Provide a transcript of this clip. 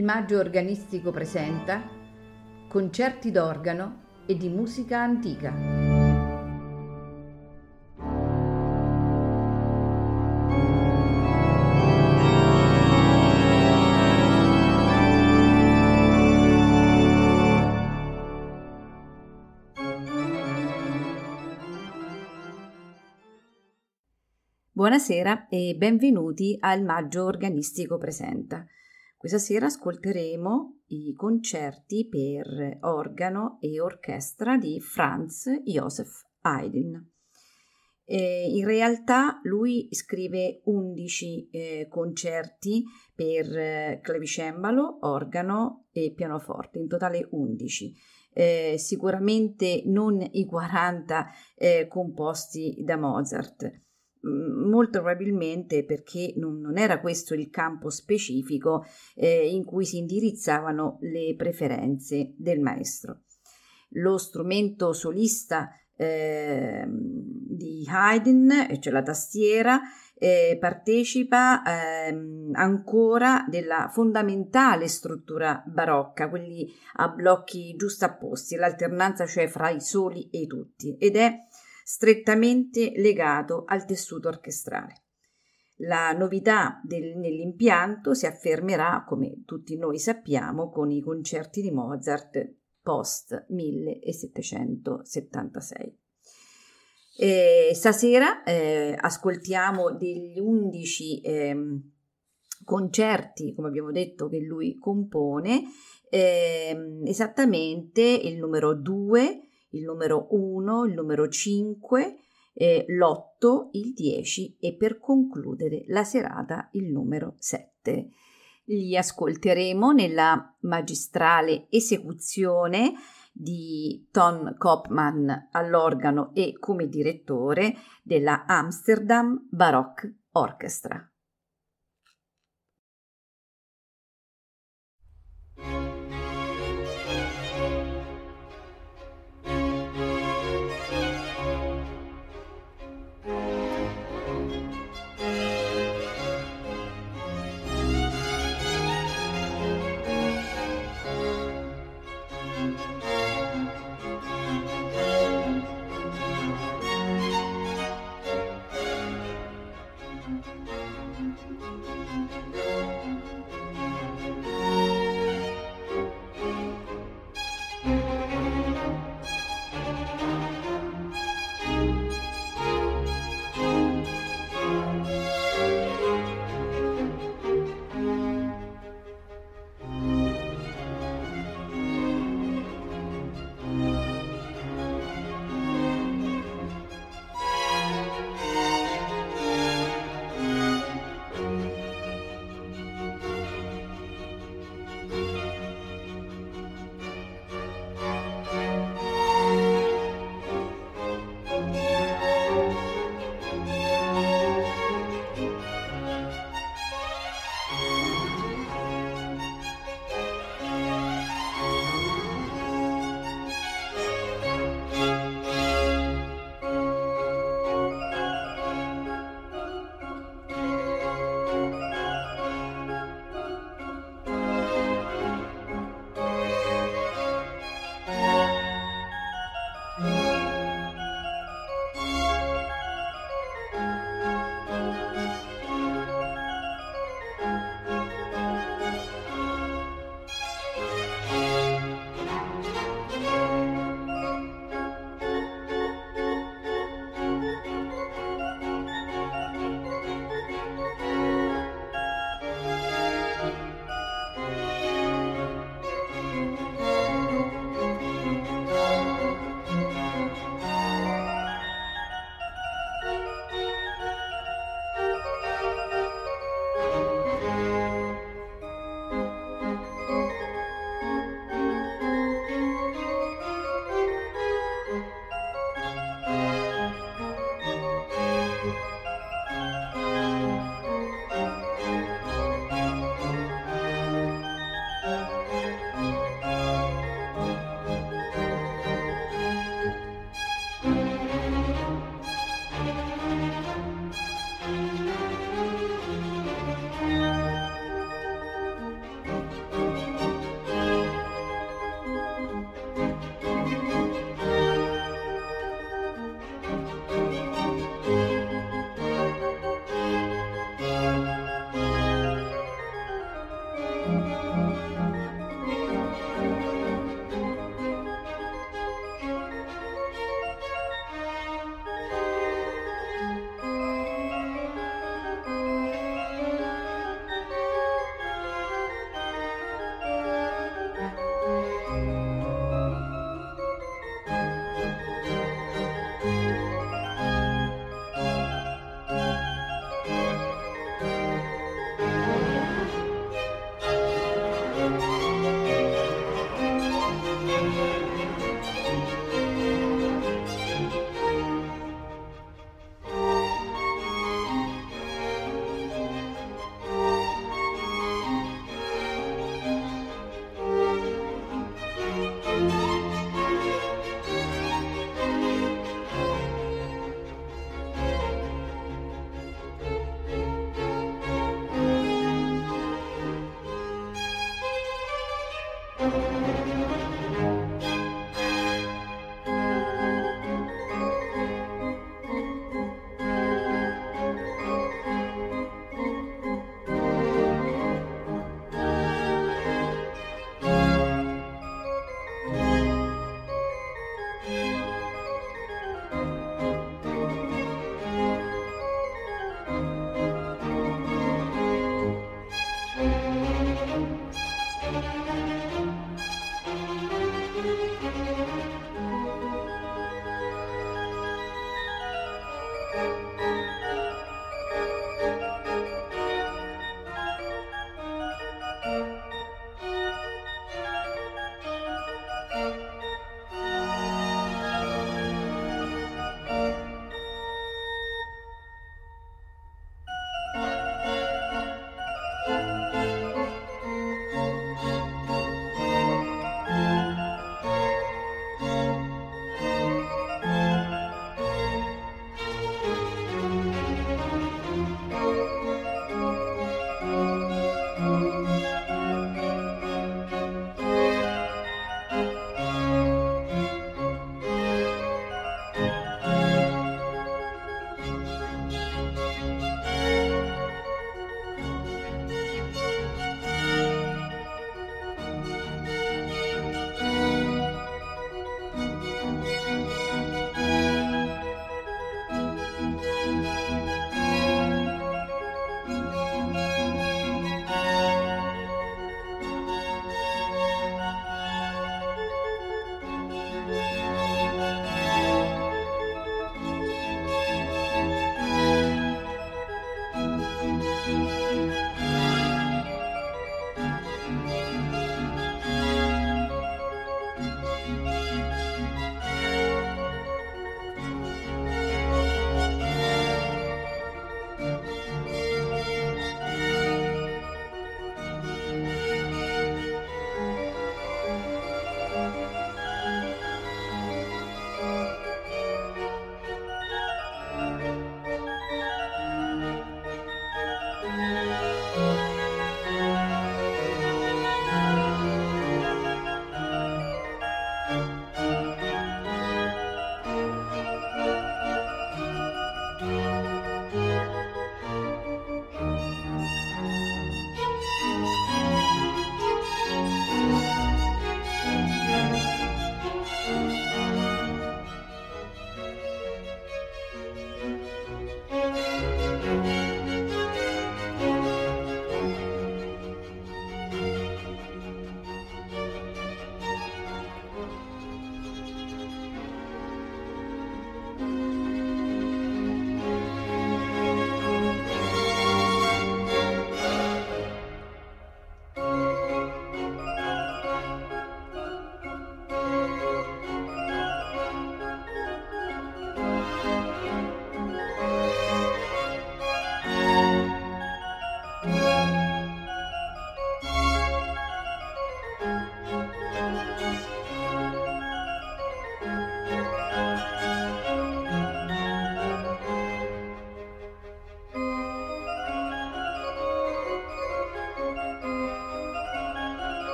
Il Maggio Organistico presenta concerti d'organo e di musica antica. Buonasera e benvenuti al Maggio Organistico Presenta. Questa sera ascolteremo i concerti per organo e orchestra di Franz Josef Haydn. Eh, in realtà lui scrive 11 eh, concerti per eh, clavicembalo, organo e pianoforte, in totale 11. Eh, sicuramente non i 40 eh, composti da Mozart molto probabilmente perché non, non, era questo il campo specifico eh, in cui si indirizzavano le preferenze del maestro. Lo strumento solista eh, di Haydn, cioè la tastiera, eh, partecipa ehm, ancora della fondamentale struttura barocca, quelli a blocchi giustapposti, l'alternanza cioè fra i soli e i tutti, ed è strettamente legato al tessuto orchestrale. La novità del, nell'impianto si affermerà, come tutti noi sappiamo, con i concerti di Mozart post 1776. E stasera eh, ascoltiamo degli undici eh, concerti, come abbiamo detto, che lui compone, eh, esattamente il numero 2, il numero 1, il numero 5, eh, l'8, il 10 e per concludere la serata il numero 7. Li ascolteremo nella magistrale esecuzione di Ton Kopman all'organo e come direttore della Amsterdam Baroque Orchestra.